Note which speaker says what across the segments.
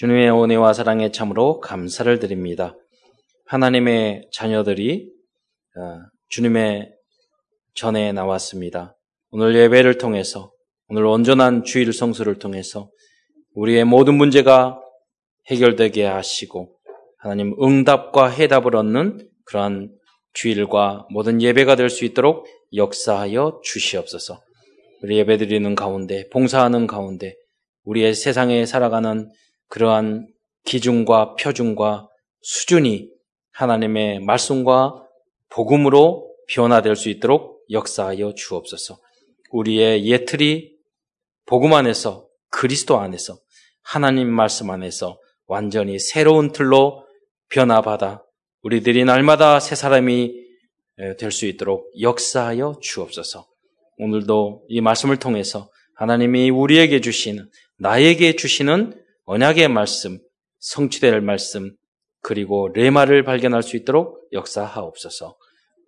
Speaker 1: 주님의 은혜와 사랑에 참으로 감사를 드립니다. 하나님의 자녀들이 어, 주님의 전에 나왔습니다. 오늘 예배를 통해서 오늘 온전한 주일 성수를 통해서 우리의 모든 문제가 해결되게 하시고 하나님 응답과 해답을 얻는 그러한 주일과 모든 예배가 될 수 있도록 역사하여 주시옵소서. 우리 예배 드리는 가운데 봉사하는 가운데 우리의 세상에 살아가는 그러한 기준과 표준과 수준이 하나님의 말씀과 복음으로 변화될 수 있도록 역사하여 주옵소서. 우리의 예틀이 복음 안에서 그리스도 안에서 하나님 말씀 안에서 완전히 새로운 틀로 변화받아 우리들이 날마다 새 사람이 될 수 있도록 역사하여 주옵소서. 오늘도 이 말씀을 통해서 하나님이 우리에게 주시는 나에게 주시는 언약의 말씀, 성취될 말씀, 그리고 레마를 발견할 수 있도록 역사하옵소서.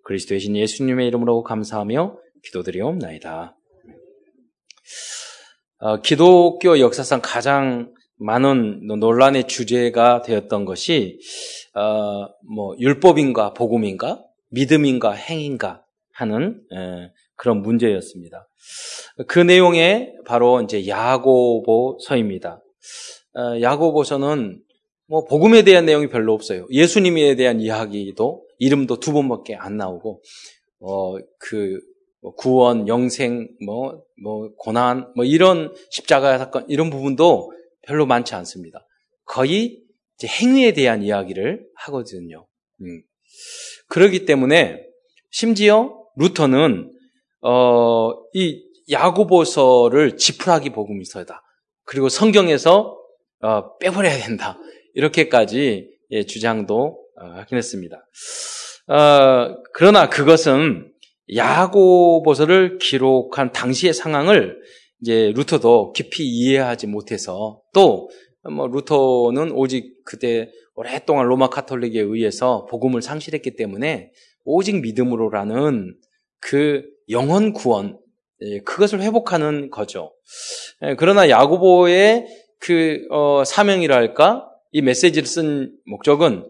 Speaker 1: 그리스도의 신 예수님의 이름으로 감사하며 기도드리옵나이다. 어, 기독교 역사상 가장 많은 논란의 주제가 되었던 것이 어, 뭐 율법인가 복음인가 믿음인가 행인가 하는 에, 그런 문제였습니다. 그 내용에 바로 이제 야고보서입니다. 어, 야고보서는 뭐 복음에 대한 내용이 별로 없어요. 예수님에 대한 이야기도 이름도 두 번밖에 안 나오고 어그 뭐 구원, 영생, 뭐, 뭐, 고난, 뭐, 이런 십자가 사건, 이런 부분도 별로 많지 않습니다. 거의 행위에 대한 이야기를 하거든요. 음. 그러기 때문에, 심지어 루터는, 어, 이 야고보서를 지푸라기 복음서다. 그리고 성경에서 어, 빼버려야 된다. 이렇게까지 예, 주장도 어, 하긴 했습니다. 어, 그러나 그것은 야고보서를 기록한 당시의 상황을 이제 루터도 깊이 이해하지 못해서 또 뭐 루터는 오직 그때 오랫동안 로마 카톨릭에 의해서 복음을 상실했기 때문에 오직 믿음으로라는 그 영원 구원 예, 그것을 회복하는 거죠. 예, 그러나 야고보의 그 어, 사명이랄까 이 메시지를 쓴 목적은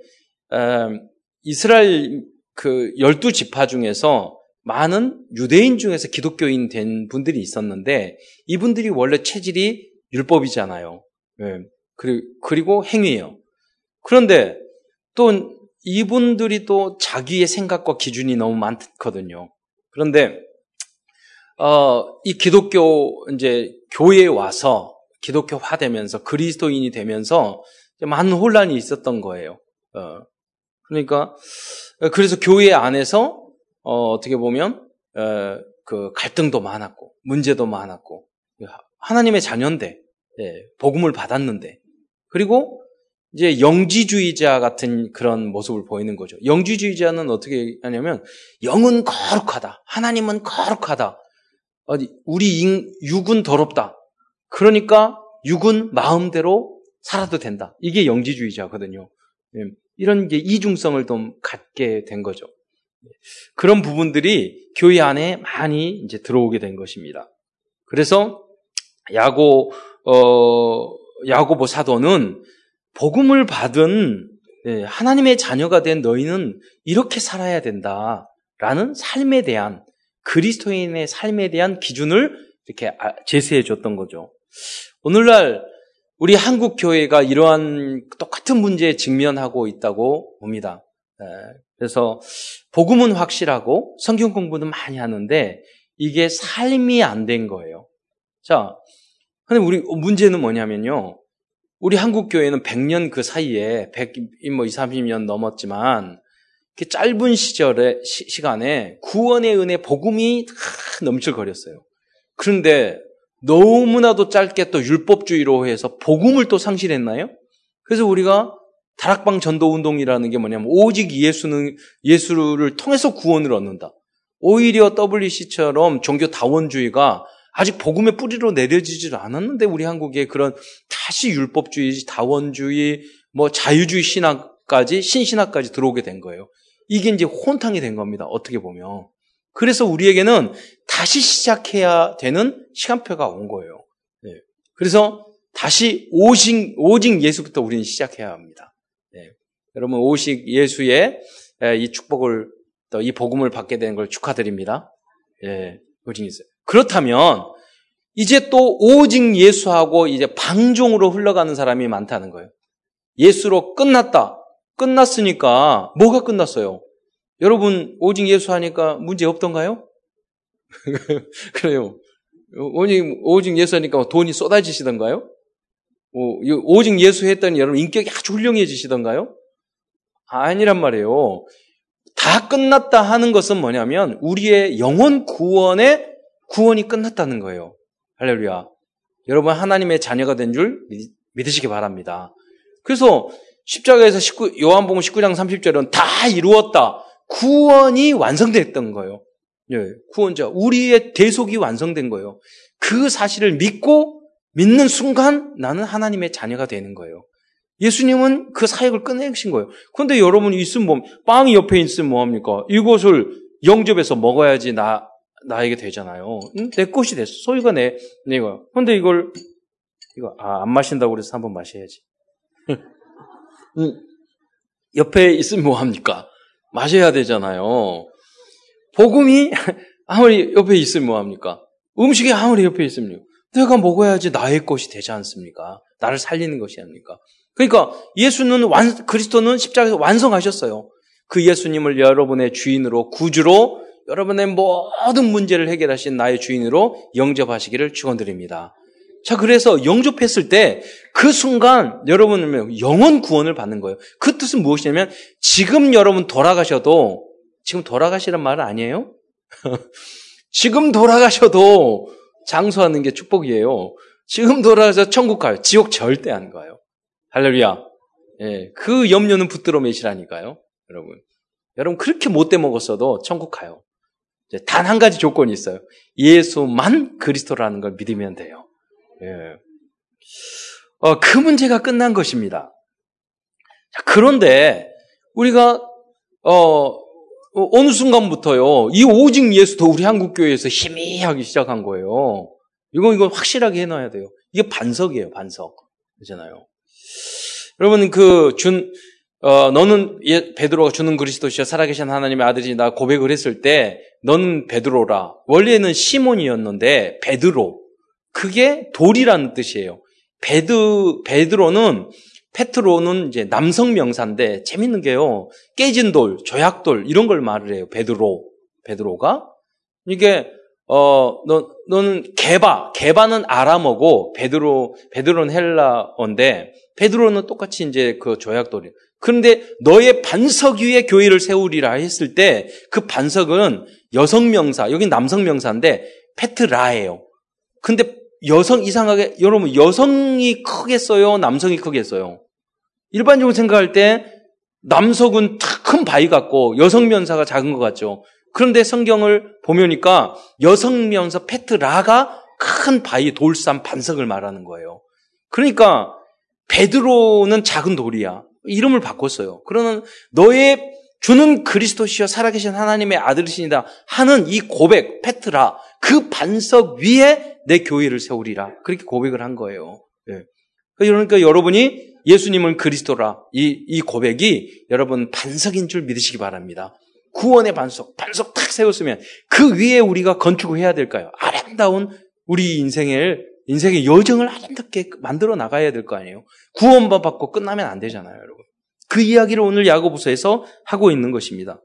Speaker 1: 이스라엘 그 열두 지파 중에서 많은 유대인 중에서 기독교인 된 분들이 있었는데 이분들이 원래 체질이 율법이잖아요. 네. 그리고 행위예요. 그런데 또 이분들이 또 자기의 생각과 기준이 너무 많거든요. 그런데 어, 이 기독교 이제 교회에 와서 기독교화 되면서 그리스도인이 되면서 많은 혼란이 있었던 거예요. 어, 그러니까 그래서 교회 안에서 어, 떻게 보면 어, 그 갈등도 많았고 문제도 많았고 하나님의 자녀인데 예, 복음을 받았는데 그리고 이제 영지주의자 같은 그런 모습을 보이는 거죠. 영지주의자는 어떻게 하냐면 영은 거룩하다. 하나님은 거룩하다. 우리 육은 더럽다. 그러니까 육은 마음대로 살아도 된다. 이게 영지주의자거든요. 예, 이런 게 이중성을 좀 갖게 된 거죠. 그런 부분들이 교회 안에 많이 이제 들어오게 된 것입니다. 그래서 야고 어 야고보 사도는 복음을 받은 예, 하나님의 자녀가 된 너희는 이렇게 살아야 된다라는 삶에 대한 그리스도인의 삶에 대한 기준을 이렇게 아, 제시해 줬던 거죠. 오늘날 우리 한국 교회가 이러한 똑같은 문제에 직면하고 있다고 봅니다. 예, 그래서 복음은 확실하고 성경 공부는 많이 하는데 이게 삶이 안 된 거예요. 자, 근데 우리 문제는 뭐냐면요. 우리 한국 교회는 100년 그 사이에 100, 뭐 20, 30년 넘었지만 그 짧은 시절에 시, 간에 구원의 은혜 복음이 넘칠거렸어요. 그런데 너무나도 짧게 또 율법주의로 해서 복음을 또 상실했나요? 그래서 우리가 다락방 전도 운동이라는 게 뭐냐면 오직 예수는 예수를 통해서 구원을 얻는다. 오히려 WC처럼 종교 다원주의가 아직 복음의 뿌리로 내려지질 않았는데 우리 한국에 그런 다시 율법주의, 다원주의, 뭐 자유주의 신학까지 신신학까지 들어오게 된 거예요. 이게 이제 혼탕이 된 겁니다. 어떻게 보면. 그래서 우리에게는 다시 시작해야 되는 시간표가 온 거예요. 네. 그래서 다시 오직, 오직 예수부터 우리는 시작해야 합니다. 네. 여러분, 오직 예수의 이 축복을, 또 이 복음을 받게 되는 걸 축하드립니다. 예, 오직 예수. 그렇다면, 이제 또 오직 예수하고 이제 방종으로 흘러가는 사람이 많다는 거예요. 예수로 끝났다. 끝났으니까 뭐가 끝났어요? 여러분 오직 예수 하니까 문제 없던가요? 그래요. 오직 오직 예수 하니까 돈이 쏟아지시던가요? 오직 예수 했더니 여러분 인격이 아주 훌륭해지시던가요? 아니란 말이에요. 다 끝났다 하는 것은 뭐냐면 우리의 영혼 구원의 구원이 끝났다는 거예요. 할렐루야. 여러분 하나님의 자녀가 된 줄 믿으시기 바랍니다. 그래서 십자가에서 19, 요한복음 19장 30절은 다 이루었다. 구원이 완성됐던 거예요. 예, 구원자. 우리의 대속이 완성된 거예요. 그 사실을 믿고 믿는 순간 나는 하나님의 자녀가 되는 거예요. 예수님은 그 사역을 끝내신 거예요. 그런데 여러분이 있으면 뭐, 빵이 옆에 있으면 뭐합니까? 이것을 영접해서 먹어야지 나, 나에게 되잖아요. 응? 내 것이 됐어. 소유가 내, 내가. 그런데 이걸, 이거, 아, 안 마신다고 그래서 한번 마셔야지. 응. 옆에 있으면 뭐합니까? 마셔야 되잖아요. 복음이 아무리 옆에 있으면 뭐합니까? 음식이 아무리 옆에 있으면 내가 먹어야지 나의 것이 되지 않습니까? 나를 살리는 것이 아닙니까? 그러니까 예수는 완, 그리스도는 십자가에서 완성하셨어요. 그 예수님을 여러분의 주인으로 구주로 여러분의 모든 문제를 해결하신 나의 주인으로 영접하시기를 축원드립니다. 자, 그래서 영접했을 때 그 순간 여러분은 영원 구원을 받는 거예요. 그 뜻은 무엇이냐면 지금 여러분 돌아가셔도 지금 돌아가시란 말은 아니에요? 지금 돌아가셔도 장수하는 게 축복이에요. 지금 돌아가서 천국 가요. 지옥 절대 안 가요. 할렐루야. 예, 그 염려는 붙들어 매시라니까요. 여러분. 여러분 그렇게 못돼 먹었어도 천국 가요. 단 한 가지 조건이 있어요. 예수만 그리스도라는 걸 믿으면 돼요. 예. 어, 그 문제가 끝난 것입니다. 그런데 우리가 어, 어느 순간부터요, 이 오직 예수도 우리 한국 교회에서 희미하기 시작한 거예요. 이거, 이거 확실하게 해놔야 돼요. 이게 반석이에요, 반석. 그잖아요. 여러분, 그, 준, 어, 너는 예, 베드로가 주는 그리스도시요 살아계신 하나님의 아들이라 고백을 했을 때, 너는 베드로라. 원래는 시몬이었는데, 베드로. 그게 돌이라는 뜻이에요. 베드, 베드로는, 페트로는 이제 남성 명사인데, 재밌는 게요. 깨진 돌, 조약돌, 이런 걸 말을 해요. 베드로. 베드로가. 이게, 어, 너, 너는 개바, 개바는 아람어고, 베드로, 베드로는 헬라어인데, 베드로는 똑같이 이제 그 조약돌이에요. 그런데 너의 반석 위에 교회를 세우리라 했을 때, 그 반석은 여성 명사, 여기 남성 명사인데, 페트라예요. 근데 여성 이상하게 여러분 여성이 크겠어요, 남성이 크겠어요. 일반적으로 생각할 때 남성은 큰 바위 같고 여성 면사가 작은 것 같죠. 그런데 성경을 보면니까 여성 면사 페트라가 큰 바위 돌산 반석을 말하는 거예요. 그러니까 베드로는 작은 돌이야. 이름을 바꿨어요. 그러는 너의 주는 그리스도시여 살아계신 하나님의 아들이시니다 하는 이 고백 페트라 그 반석 위에 내 교회를 세우리라. 그렇게 고백을 한 거예요. 예. 그러니까 여러분이 예수님은 그리스도라. 이, 이 고백이 여러분 반석인 줄 믿으시기 바랍니다. 구원의 반석, 반석 탁 세웠으면 그 위에 우리가 건축을 해야 될까요? 아름다운 우리 인생을, 인생의 여정을 아름답게 만들어 나가야 될 거 아니에요? 구원만 받고 끝나면 안 되잖아요, 여러분. 그 이야기를 오늘 야고보서에서 하고 있는 것입니다.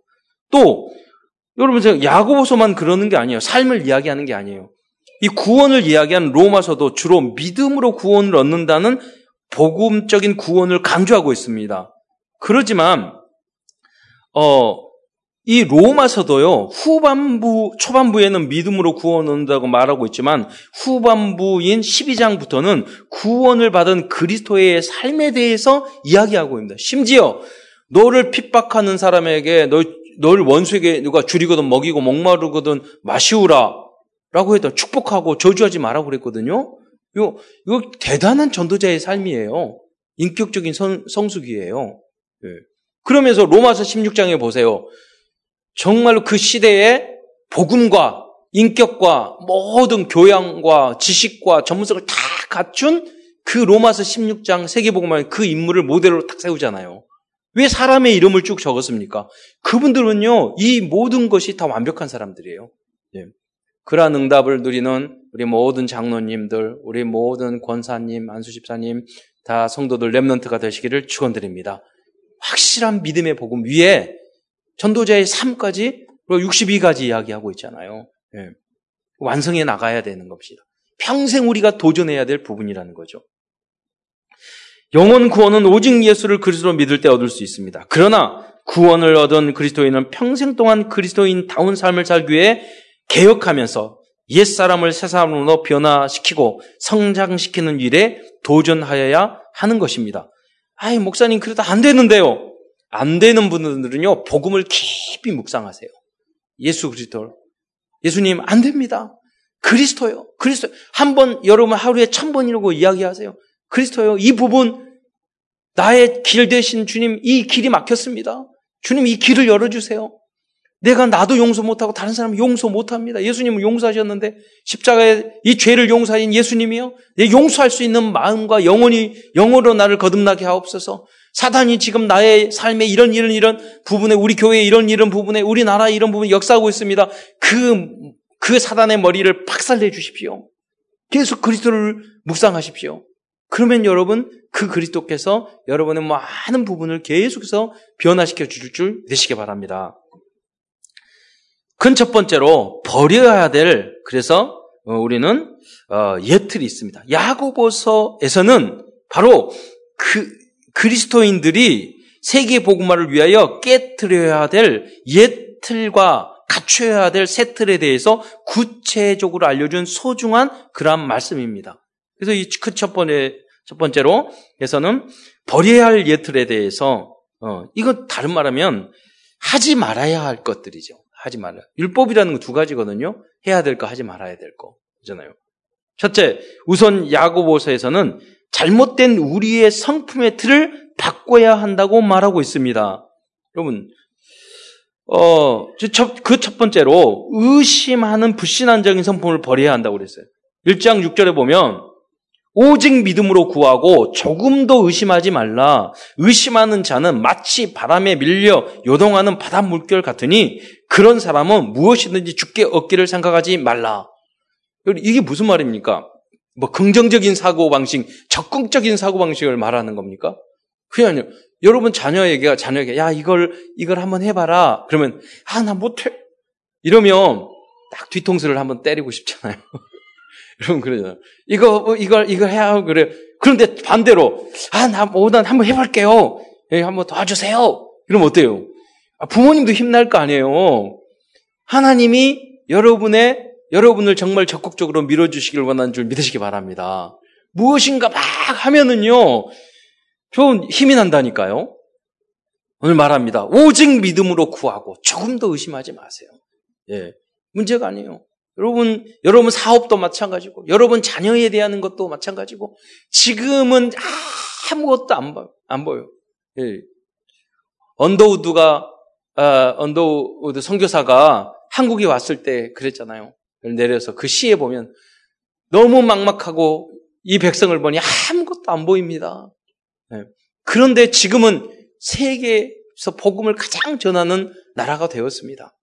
Speaker 1: 또, 여러분, 제가 야고보서만 그러는 게 아니에요. 삶을 이야기하는 게 아니에요. 이 구원을 이야기한 로마서도 주로 믿음으로 구원을 얻는다는 복음적인 구원을 강조하고 있습니다. 그러지만 어, 이 로마서도요, 후반부, 초반부에는 믿음으로 구원 얻는다고 말하고 있지만, 후반부인 12장부터는 구원을 받은 그리스도의 삶에 대해서 이야기하고 있습니다. 심지어, 너를 핍박하는 사람에게, 너, 널 원수에게 누가 줄이거든 먹이고 목마르거든 마시우라. 라고 해도 축복하고 저주하지 말라고 그랬거든요. 이거, 대단한 전도자의 삶이에요. 인격적인 성, 성숙이에요. 예. 그러면서 로마서 16장에 보세요. 정말로 그 시대에 복음과 인격과 모든 교양과 지식과 전문성을 다 갖춘 그 로마서 16장 세계복음화 그 인물을 모델로 딱 세우잖아요. 왜 사람의 이름을 쭉 적었습니까? 그분들은요, 이 모든 것이 다 완벽한 사람들이에요. 예. 그러한 응답을 누리는 우리 모든 장로님들, 우리 모든 권사님, 안수집사님, 다 성도들 랩런트가 되시기를 축원드립니다. 확실한 믿음의 복음 위에 전도자의 삶까지 62가지 이야기하고 있잖아요. 예. 완성해 나가야 되는 겁니다. 평생 우리가 도전해야 될 부분이라는 거죠. 영원 구원은 오직 예수를 그리스도로 믿을 때 얻을 수 있습니다. 그러나 구원을 얻은 그리스도인은 평생 동안 그리스도인다운 삶을 살기 위해 개혁하면서 옛 사람을 새 사람으로 변화시키고 성장시키는 일에 도전하여야 하는 것입니다. 아이, 목사님, 그래도 안 되는데요. 안 되는 분들은요, 복음을 깊이 묵상하세요. 예수 그리스도. 예수님, 안 됩니다. 그리스도요. 그리스도. 한 번, 여러분 하루에 천 번이라고 이야기하세요. 그리스도요. 이 부분, 나의 길 대신 주님, 이 길이 막혔습니다. 주님, 이 길을 열어주세요. 내가 나도 용서 못하고 다른 사람 용서 못합니다. 예수님은 용서하셨는데 십자가에 이 죄를 용서하신 예수님이요. 내 용서할 수 있는 마음과 영혼이 영어로 나를 거듭나게 하옵소서. 사단이 지금 나의 삶에 이런 이런 이런 부분에 우리 교회 이런 이런 부분에 우리나라 이런 부분에 역사하고 있습니다. 그그 사단의 머리를 박살내 주십시오. 계속 그리스도를 묵상하십시오. 그러면 여러분 그 그리스도께서 여러분의 많은 부분을 계속해서 변화시켜 주실 줄 되시기 바랍니다. 큰 첫 번째로 버려야 될 그래서 어, 우리는 어, 예틀이 있습니다. 야고보서에서는 바로 그 그리스도인들이 세계 복음화를 위하여 깨뜨려야 될 예틀과 갖춰야 될 세틀에 대해서 구체적으로 알려준 소중한 그러한 말씀입니다. 그래서 이 첫 번째, 첫 번째로 에서는 버려야 할 예틀에 대해서, 어, 이건 다른 말하면 하지 말아야 할 것들이죠. 하지 말아야. 율법이라는 거 두 가지거든요. 해야 될 거, 하지 말아야 될 거. 그잖아요. 첫째, 우선 야고보서에서는 잘못된 우리의 성품의 틀을 바꿔야 한다고 말하고 있습니다. 여러분, 어, 그첫 번째로 의심하는 불신앙적인 성품을 버려야 한다고 그랬어요. 1장 6절에 보면 오직 믿음으로 구하고 조금도 의심하지 말라. 의심하는 자는 마치 바람에 밀려 요동하는 바닷 물결 같으니 그런 사람은 무엇이든지 죽게 얻기를 생각하지 말라. 이게 무슨 말입니까? 뭐 긍정적인 사고 방식, 적극적인 사고 방식을 말하는 겁니까? 그게 아니에요. 여러분 자녀에게 자녀에게 야 이걸 이걸 한번 해봐라. 그러면 아 나 못해. 이러면 딱 뒤통수를 한번 때리고 싶잖아요. 여러분 그러잖아요. 이거 어, 이걸 이걸 해야 그래. 그런데 반대로 아나 뭐난 한번 해볼게요. 예, 한번 도와주세요. 이러면 어때요? 아, 부모님도 힘날 거 아니에요. 하나님이 여러분의 여러분을 정말 적극적으로 밀어주시길 원하는 줄 믿으시기 바랍니다. 무엇인가 막 하면은요, 좀 힘이 난다니까요. 오늘 말합니다. 오직 믿음으로 구하고 조금 더 의심하지 마세요. 예. 문제가 아니에요. 여러분, 여러분 사업도 마찬가지고, 여러분 자녀에 대한 것도 마찬가지고, 지금은 아무것도 안 봐요. 안 보여. 예. 언더우드가, 아, 언더우드 선교사가 한국에 왔을 때 그랬잖아요. 내려서 그 시에 보면 너무 막막하고 이 백성을 보니 아무것도 안 보입니다. 네. 그런데 지금은 세계에서 복음을 가장 전하는 나라가 되었습니다.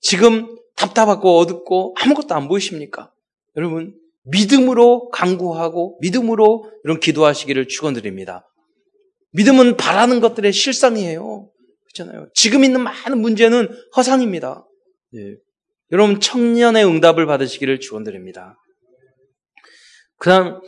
Speaker 1: 지금 답답하고 어둡고 아무것도 안 보이십니까? 여러분, 믿음으로 강구하고 믿음으로 이런 기도하시기를 축원드립니다. 믿음은 바라는 것들의 실상이에요. 그렇잖아요. 지금 있는 많은 문제는 허상입니다. 네. 여러분 청년의 응답을 받으시기를 축원드립니다. 그다음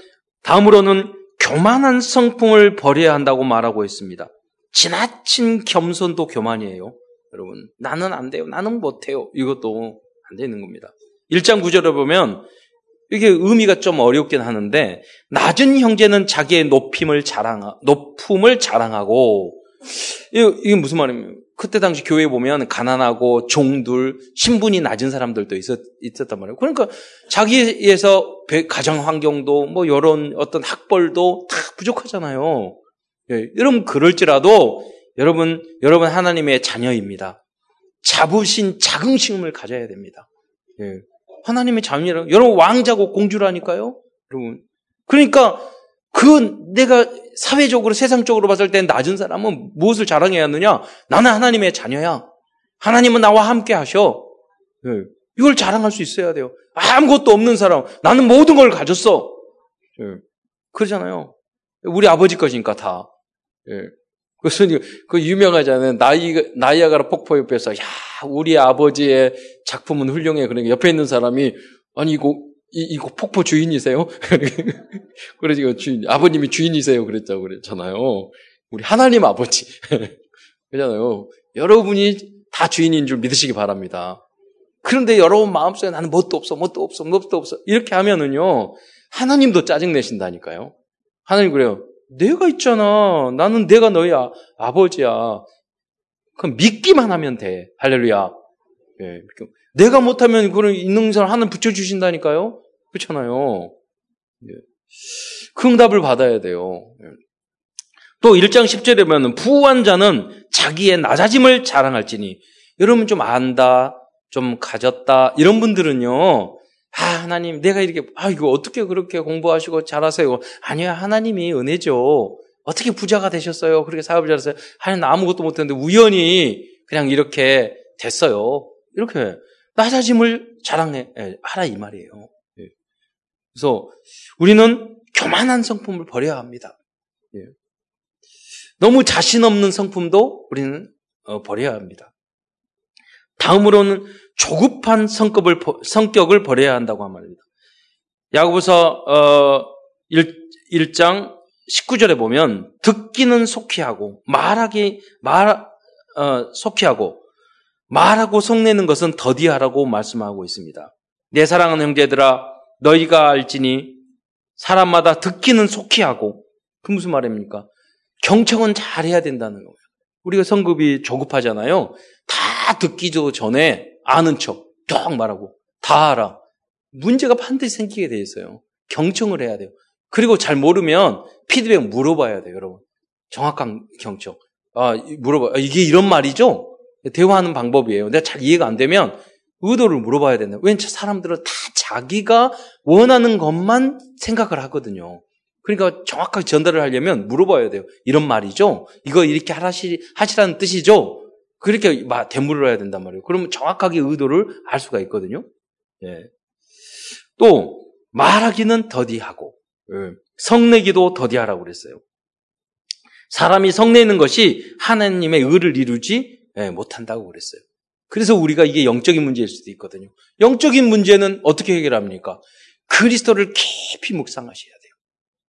Speaker 1: 다음으로는 교만한 성품을 버려야 한다고 말하고 있습니다. 지나친 겸손도 교만이에요. 여러분, 나는 안 돼요. 나는 못 해요. 이것도 안 되는 겁니다. 1장 9절에 보면 이게 의미가 좀 어렵긴 하는데 낮은 형제는 자기의 높임을 자랑 높음을 자랑하고 이게, 무슨 말이에요? 그때 당시 교회에 보면 가난하고 종들, 신분이 낮은 사람들도 있었, 있었단 말이에요. 그러니까 자기에서 가정 환경도 뭐 이런 어떤 학벌도 다 부족하잖아요. 예, 여러분 그럴지라도 여러분 여러분 하나님의 자녀입니다. 자부신 자긍심을 가져야 됩니다. 예, 하나님의 자녀라 여러분 왕자고 공주라니까요. 여러분 그러니까 그 내가 사회적으로 세상적으로 봤을 때 낮은 사람은 무엇을 자랑해야 하느냐? 나는 하나님의 자녀야. 하나님은 나와 함께 하셔. 네. 이걸 자랑할 수 있어야 돼요. 아무것도 없는 사람, 나는 모든 걸 가졌어. 네. 그러잖아요. 우리 아버지 것이니까 다. 네. 그래서 그 유명하잖아요. 나이, 나이아가라 폭포 옆에서, 야, 우리 아버지의 작품은 훌륭해. 그러니까 옆에 있는 사람이, 아니, 이거, 이, 이거 폭포 주인이세요? 그래서 주인, 아버님이 주인이세요. 그랬자고 그랬잖아요. 우리 하나님 아버지. 그러잖아요. 여러분이 다 주인인 줄 믿으시기 바랍니다. 그런데 여러분 마음속에 나는 뭣도 없어, 뭣도 없어, 뭣도 없어. 이렇게 하면은요, 하나님도 짜증내신다니까요. 하나님 그래요. 내가 있잖아. 나는 내가 너희 아, 아버지야. 그럼 믿기만 하면 돼. 할렐루야. 예, 내가 못하면 그런 있는 사람 하나 붙여주신다니까요? 그렇잖아요. 예. 그 응답을 받아야 돼요. 예. 또 1장 10절에 보면 부한 자는 자기의 낮아짐을 자랑할지니 여러분 좀 안다, 좀 가졌다 이런 분들은요. 아, 하나님, 내가 이렇게, 아, 이거 어떻게 그렇게 공부하시고 잘하세요? 아니요, 하나님이 은혜죠. 어떻게 부자가 되셨어요? 그렇게 사업을 잘했어요? 하나님 아무것도 못했는데 우연히 그냥 이렇게 됐어요. 이렇게 낮아짐을 자랑해 예, 하라 이 말이에요. 예. 그래서 우리는 교만한 성품을 버려야 합니다. 예. 너무 자신 없는 성품도 우리는 어, 버려야 합니다. 다음으로는 조급한 성격을, 성격을 버려야 한다고 한 말입니다. 야고보서 1, 어, 장 19절에 보면 듣기는 속히 하고 말하기 말 어, 속히 하고 말하고 속내는 것은 더디하라고 말씀하고 있습니다. 내 사랑하는 형제들아 너희가 알지니 사람마다 듣기는 속히 하고 그 무슨 말입니까? 경청은 잘해야 된다는 거예요. 우리가 성급이 조급하잖아요. 다 듣기도 전에 아는 척, 쫙 말하고 다 알아. 문제가 반드시 생기게 돼 있어요. 경청을 해야 돼요. 그리고 잘 모르면 피드백 물어봐야 돼요, 여러분. 정확한 경청. 아, 물어봐. 아, 이게 이런 말이죠? 대화하는 방법이에요. 내가 잘 이해가 안 되면 의도를 물어봐야 된다. 왜냐면 사람들은 다 자기가 원하는 것만 생각을 하거든요. 그러니까 정확하게 전달을 하려면 물어봐야 돼요. 이런 말이죠? 이거 이렇게 하시, 하시라는 뜻이죠? 그렇게 되물어야 된단 말이에요. 그러면 정확하게 의도를 알 수가 있거든요. 예. 또, 말하기는 더디하고, 예. 성내기도 더디하라고 그랬어요. 사람이 성내는 것이 하나님의 의를 이루지 예, 못한다고 그랬어요. 그래서 우리가 이게 영적인 문제일 수도 있거든요. 영적인 문제는 어떻게 해결합니까? 그리스도를 깊이 묵상하셔야 돼요.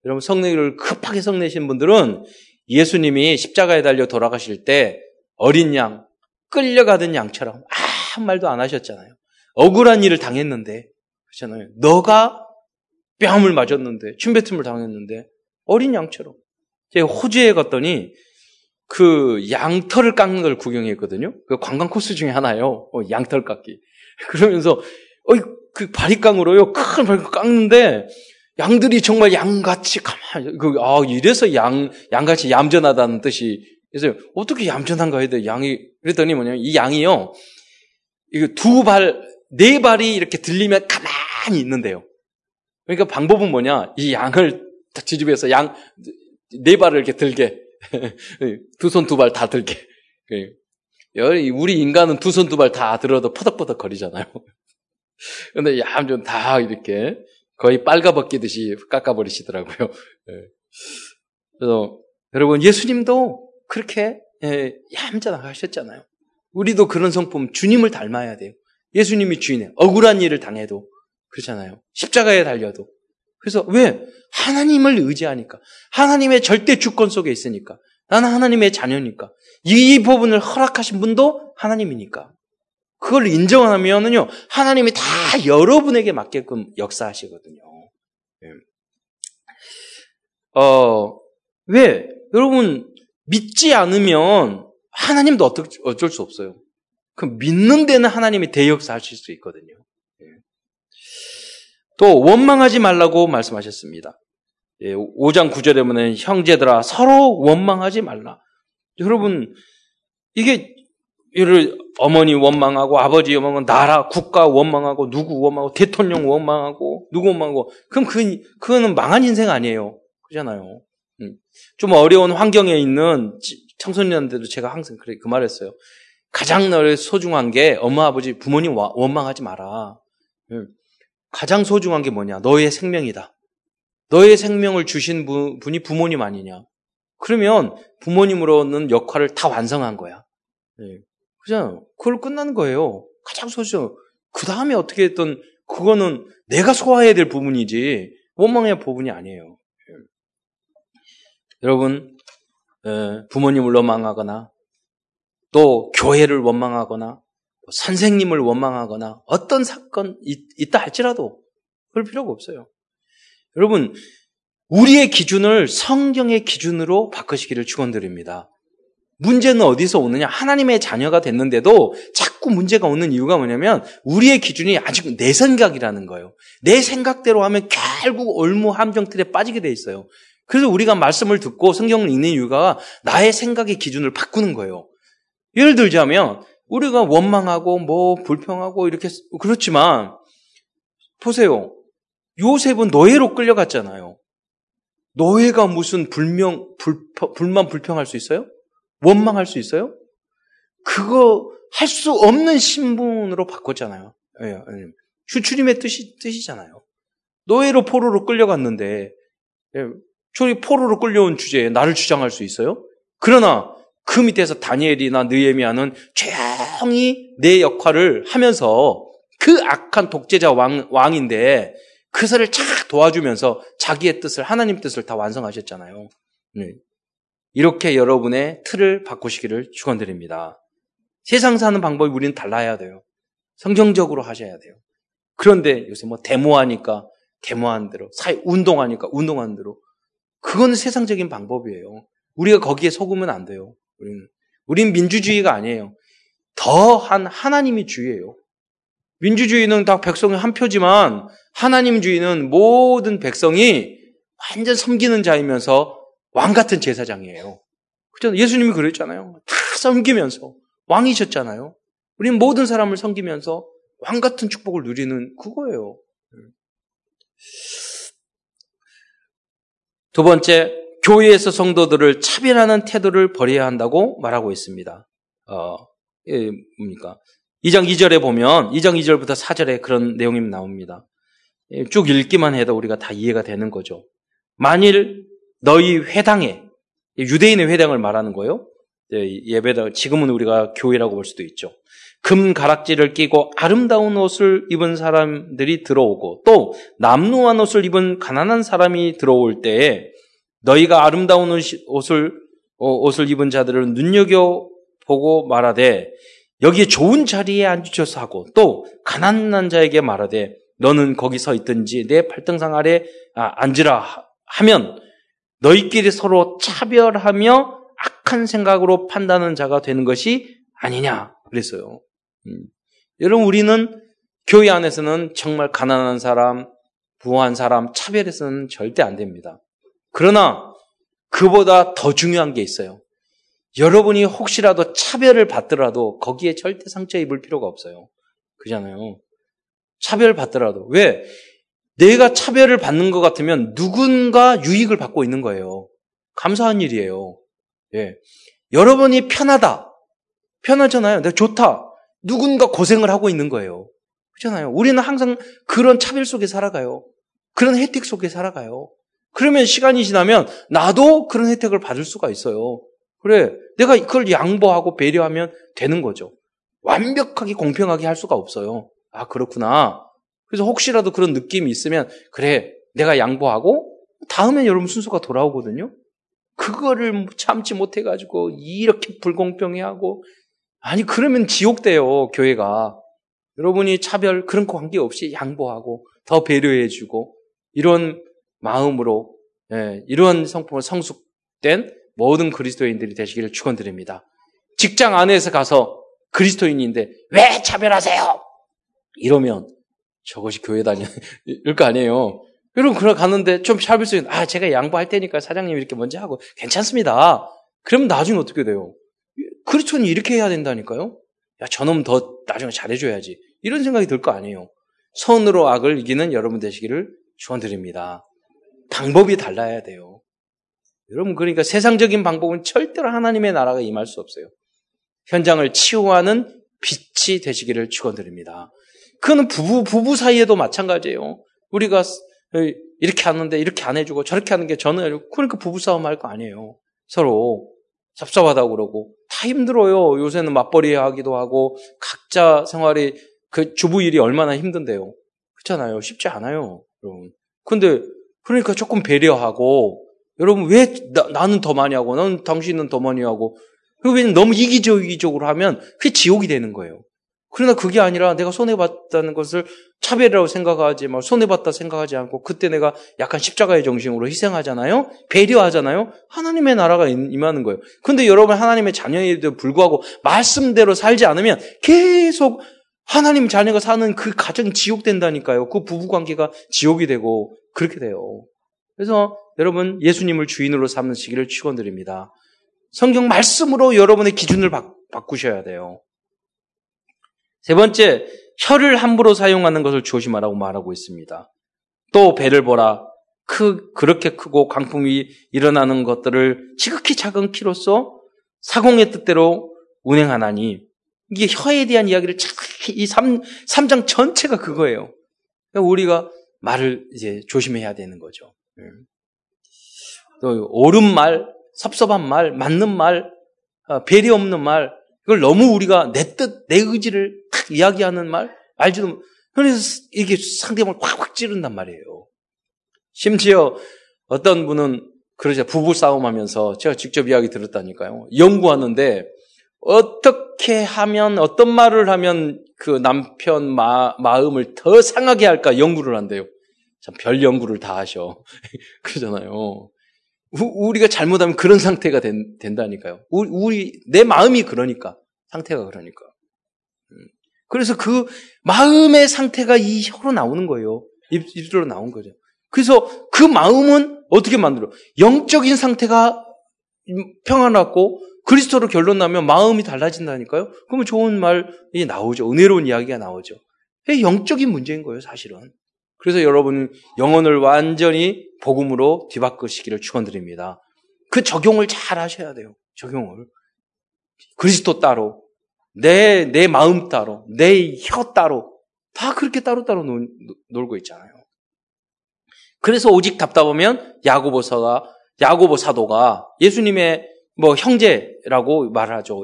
Speaker 1: 여러분 성내기를 급하게 성내신 분들은 예수님이 십자가에 달려 돌아가실 때 어린 양, 끌려가던 양처럼 아무 말도 안 하셨잖아요. 억울한 일을 당했는데, 그렇잖아요. 너가 뺨을 맞았는데, 침뱉음을 당했는데, 어린 양처럼. 제가 호주에 갔더니, 그 양털을 깎는 걸 구경했거든요. 그 관광 코스 중에 하나요. 어, 양털 깎기. 그러면서, 어이, 그 바리깡으로요, 큰 바리깡 깎는데, 양들이 정말 양같이 가만히, 그, 아, 이래서 양, 양같이 얌전하다는 뜻이 그래서 어떻게 얌전한가 해도 양이 그랬더니 뭐냐면 이 양이요. 이거 두 발, 네 발이 이렇게 들리면 가만히 있는데요. 그러니까 방법은 뭐냐? 이 양을 뒤집어서 양, 네 발을 이렇게 들게. 두 손 두 발 다 들게. 우리 인간은 두 손 두 발 다 들어도 퍼덕퍼덕 거리잖아요. 근데 얌전 다 이렇게 거의 빨가벗기듯이 깎아버리시더라고요. 그래서 여러분 예수님도 그렇게 예, 얌전하게 하셨잖아요. 우리도 그런 성품 주님을 닮아야 돼요. 예수님이 주인에 억울한 일을 당해도 그렇잖아요. 십자가에 달려도. 그래서 왜? 하나님을 의지하니까. 하나님의 절대 주권 속에 있으니까. 나는 하나님의 자녀니까. 이 부분을 허락하신 분도 하나님이니까. 그걸 인정하면은요, 하나님이 다 여러분에게 맞게끔 역사하시거든요. 예. 어, 왜? 여러분, 믿지 않으면 하나님도 어쩔, 수 없어요. 그 믿는 데는 하나님이 대역사 하실 수 있거든요. 예. 또 원망하지 말라고 말씀하셨습니다. 5장 예, 9절에 보면 형제들아 서로 원망하지 말라. 여러분 이게 예를 어머니 원망하고 아버지 원망하고 나라 국가 원망하고 누구 원망하고 대통령 원망하고 누구 원망하고 그럼 그 그거는 망한 인생 아니에요. 그잖아요. 음. 좀 어려운 환경에 있는 청소년들도 제가 항상 그래 그 말했어요. 가장 너를 소중한 게 엄마 아버지 부모님 원망하지 마라. 음. 가장 소중한 게 뭐냐? 너의 생명이다. 너의 생명을 주신 분이 부모님 아니냐? 그러면 부모님으로는 역할을 다 완성한 거야. 네. 그잖아요. 그걸 끝난 거예요. 가장 소중. 그 다음에 어떻게 했던 그거는 내가 소화해야 될 부분이지 원망해야 부분이 아니에요. 네. 여러분 에, 부모님을 원망하거나 또 교회를 원망하거나 선생님을 원망하거나 어떤 사건 있다 할지라도 그럴 필요가 없어요. 여러분 우리의 기준을 성경의 기준으로 바꾸시기를 축원드립니다. 문제는 어디서 오느냐? 하나님의 자녀가 됐는데도 자꾸 문제가 오는 이유가 뭐냐면 우리의 기준이 아직 내 생각이라는 거예요. 내 생각대로 하면 결국 올무 함정틀에 빠지게 돼 있어요. 그래서 우리가 말씀을 듣고 성경을 읽는 이유가 나의 생각의 기준을 바꾸는 거예요. 예를 들자면 우리가 원망하고 뭐 불평하고 이렇게 그렇지만 보세요. 요셉은 노예로 끌려갔잖아요. 노예가 무슨 불명 불, 불만 불평할 수 있어요? 원망할 수 있어요? 그거 할 수 없는 신분으로 바꿨잖아요. 예, 주추림의 뜻이 뜻이잖아요. 노예로 포로로 끌려갔는데 예, 저기 포로로 끌려온 주제에 나를 주장할 수 있어요? 그러나 그 밑에서 다니엘이나 느에미아는 조용히 내 역할을 하면서 그 악한 독재자 왕, 왕인데 그사를 착 도와주면서 자기의 뜻을 하나님 뜻을 다 완성하셨잖아요. 네. 이렇게 여러분의 틀을 바꾸시기를 축원드립니다. 세상 사는 방법이 우리는 달라야 돼요. 성경적으로 하셔야 돼요. 그런데 요새 뭐 데모하니까 데모한 대로, 사회 운동하니까 운동한 대로 그거는 세상적인 방법이에요. 우리가 거기에 속으면 안 돼요. 우리는 우린 민주주의가 아니에요. 더한 하나님이 주의예요. 민주주의는 다 백성의 한 표지만 하나님주의는 모든 백성이 완전 섬기는 자이면서 왕 같은 제사장이에요. 그죠? 예수님이 그랬잖아요. 다 섬기면서 왕이셨잖아요. 우리는 모든 사람을 섬기면서 왕 같은 축복을 누리는 그거예요. 두 번째, 교회에서 성도들을 차별하는 태도를 버려야 한다고 말하고 있습니다. 어, 예, 뭡니까? 2장 2절에 보면 2장 2절부터 4절에 그런 내용이 나옵니다. 예, 쭉 읽기만 해도 우리가 다 이해가 되는 거죠. 만일 너희 회당에 유대인의 회당을 말하는 거예요. 예, 예배당 지금은 우리가 교회라고 볼 수도 있죠. 금 가락지를 끼고 아름다운 옷을 입은 사람들이 들어오고 또 남루한 옷을 입은 가난한 사람이 들어올 때에 너희가 아름다운 옷을 어, 옷을 입은 자들을 눈여겨 보고 말하되 여기에 좋은 자리에 앉으셔서 하고 또 가난한 자에게 말하되 너는 거기 서 있든지 내 팔등상 아래 아, 앉으라 하면 너희끼리 서로 차별하며 악한 생각으로 판단하는 자가 되는 것이 아니냐 그랬어요. 음. 여러분 우리는 교회 안에서는 정말 가난한 사람, 부한 사람 차별해서는 절대 안 됩니다. 그러나 그보다 더 중요한 게 있어요. 여러분이 혹시라도 차별을 받더라도 거기에 절대 상처 입을 필요가 없어요. 그잖아요. 차별 받더라도. 왜? 내가 차별을 받는 것 같으면 누군가 유익을 받고 있는 거예요. 감사한 일이에요. 예. 여러분이 편하다. 편하잖아요. 내가 좋다. 누군가 고생을 하고 있는 거예요. 그렇잖아요. 우리는 항상 그런 차별 속에 살아가요. 그런 혜택 속에 살아가요. 그러면 시간이 지나면 나도 그런 혜택을 받을 수가 있어요. 그래, 내가 그걸 양보하고 배려하면 되는 거죠. 완벽하게 공평하게 할 수가 없어요. 아, 그렇구나. 그래서 혹시라도 그런 느낌이 있으면, 그래, 내가 양보하고, 다음에 여러분 순서가 돌아오거든요? 그거를 참지 못해가지고, 이렇게 불공평해하고, 아니, 그러면 지옥돼요, 교회가. 여러분이 차별, 그런 관계 없이 양보하고, 더 배려해주고, 이런 마음으로, 예, 이런 성품을 성숙된 모든 그리스도인들이 되시기를 축원드립니다. 직장 안에서 가서 그리스도인인데 왜 차별하세요? 이러면 저것이 교회 다니 이럴 거 아니에요. 여러분 그러 가는데 좀 차별 속에 아 제가 양보할 테니까 사장님 이렇게 먼저 하고 괜찮습니다. 그러면 나중에 어떻게 돼요? 그리스도인이 이렇게 해야 된다니까요. 야 저놈 더 나중에 잘해줘야지. 이런 생각이 들 거 아니에요. 선으로 악을 이기는 여러분 되시기를 축원드립니다. 방법이 달라야 돼요. 여러분, 그러니까 세상적인 방법은 절대로 하나님의 나라가 임할 수 없어요. 현장을 치유하는 빛이 되시기를 축원드립니다. 그는 부부 부부 사이에도 마찬가지예요. 우리가 이렇게 하는데 이렇게 안 해주고 저렇게 하는 게 저는 그러니까 부부 싸움 할 거 아니에요. 서로 섭섭하다고 그러고 다 힘들어요. 요새는 맞벌이 하기도 하고 각자 생활이 그 주부 일이 얼마나 힘든데요. 그렇잖아요. 쉽지 않아요, 여러분. 근데 그러니까 조금 배려하고 여러분 왜 나, 는더 많이 하고 넌 당신은 더 많이 하고 왜냐면 너무 이기적이적으로 하면 그게 지옥이 되는 거예요. 그러나 그게 아니라 내가 손해봤다는 것을 차별이라고 생각하지 말 손해봤다 생각하지 않고 그때 내가 약간 십자가의 정신으로 희생하잖아요. 배려하잖아요. 하나님의 나라가 임하는 거예요. 근데 여러분 하나님의 자녀에도 불구하고 말씀대로 살지 않으면 계속 하나님 자녀가 사는 그 가정이 지옥된다니까요. 그 부부 관계가 지옥이 되고 그렇게 돼요. 그래서 여러분 예수님을 주인으로 삼으시기를 축원드립니다. 성경 말씀으로 여러분의 기준을 바, 바꾸셔야 돼요. 세 번째, 혀를 함부로 사용하는 것을 조심하라고 말하고 있습니다. 또 배를 보라. 크, 그렇게 크고 강풍이 일어나는 것들을 지극히 작은 키로서 사공의 뜻대로 운행하나니 이게 혀에 대한 이야기를 이 3, 3장 전체가 그거예요. 그러니까 우리가 말을 이제 조심해야 되는 거죠. 음. 또 옳은 말, 섭섭한 말, 맞는 말, 어, 배려 없는 말, 이걸 너무 우리가 내 뜻, 내 의지를 탁 이야기하는 말, 알지도, 그래서 이게 상대방을 확확 찌른단 말이에요. 심지어 어떤 분은 그러죠. 부부 싸움 하면서 제가 직접 이야기 들었다니까요. 연구하는데 어떻게 하면, 어떤 말을 하면 그 남편 마, 마음을 더 상하게 할까 연구를 한대요. 참 별 연구를 다 하셔. 그러잖아요. 우 리가 잘못하면 그런 상태가 된, 된다니까요. 우리, 우리, 내 마음이 그러니까. 상태가 그러니까. 음. 그래서 그 마음의 상태가 이 혀로 나오는 거예요. 입, 입술로 나온 거죠. 그래서 그 마음은 어떻게 만들어? 영적인 상태가 평안하고 그리스도로 결론 나면 마음이 달라진다니까요? 그러면 좋은 말이 나오죠. 은혜로운 이야기가 나오죠. 영적인 문제인 거예요, 사실은. 그래서 여러분 영혼을 완전히 복음으로 뒤바꾸시기를 축원드립니다. 그 적용을 잘 하셔야 돼요. 적용을. 그리스도 따로, 내, 내 마음 따로, 내 혀 따로, 다 그렇게 따로따로 놀, 놀고 있잖아요. 그래서 오직 답답하면 야고보서가, 야고보 사도가 예수님의 뭐 형제라고 말하죠.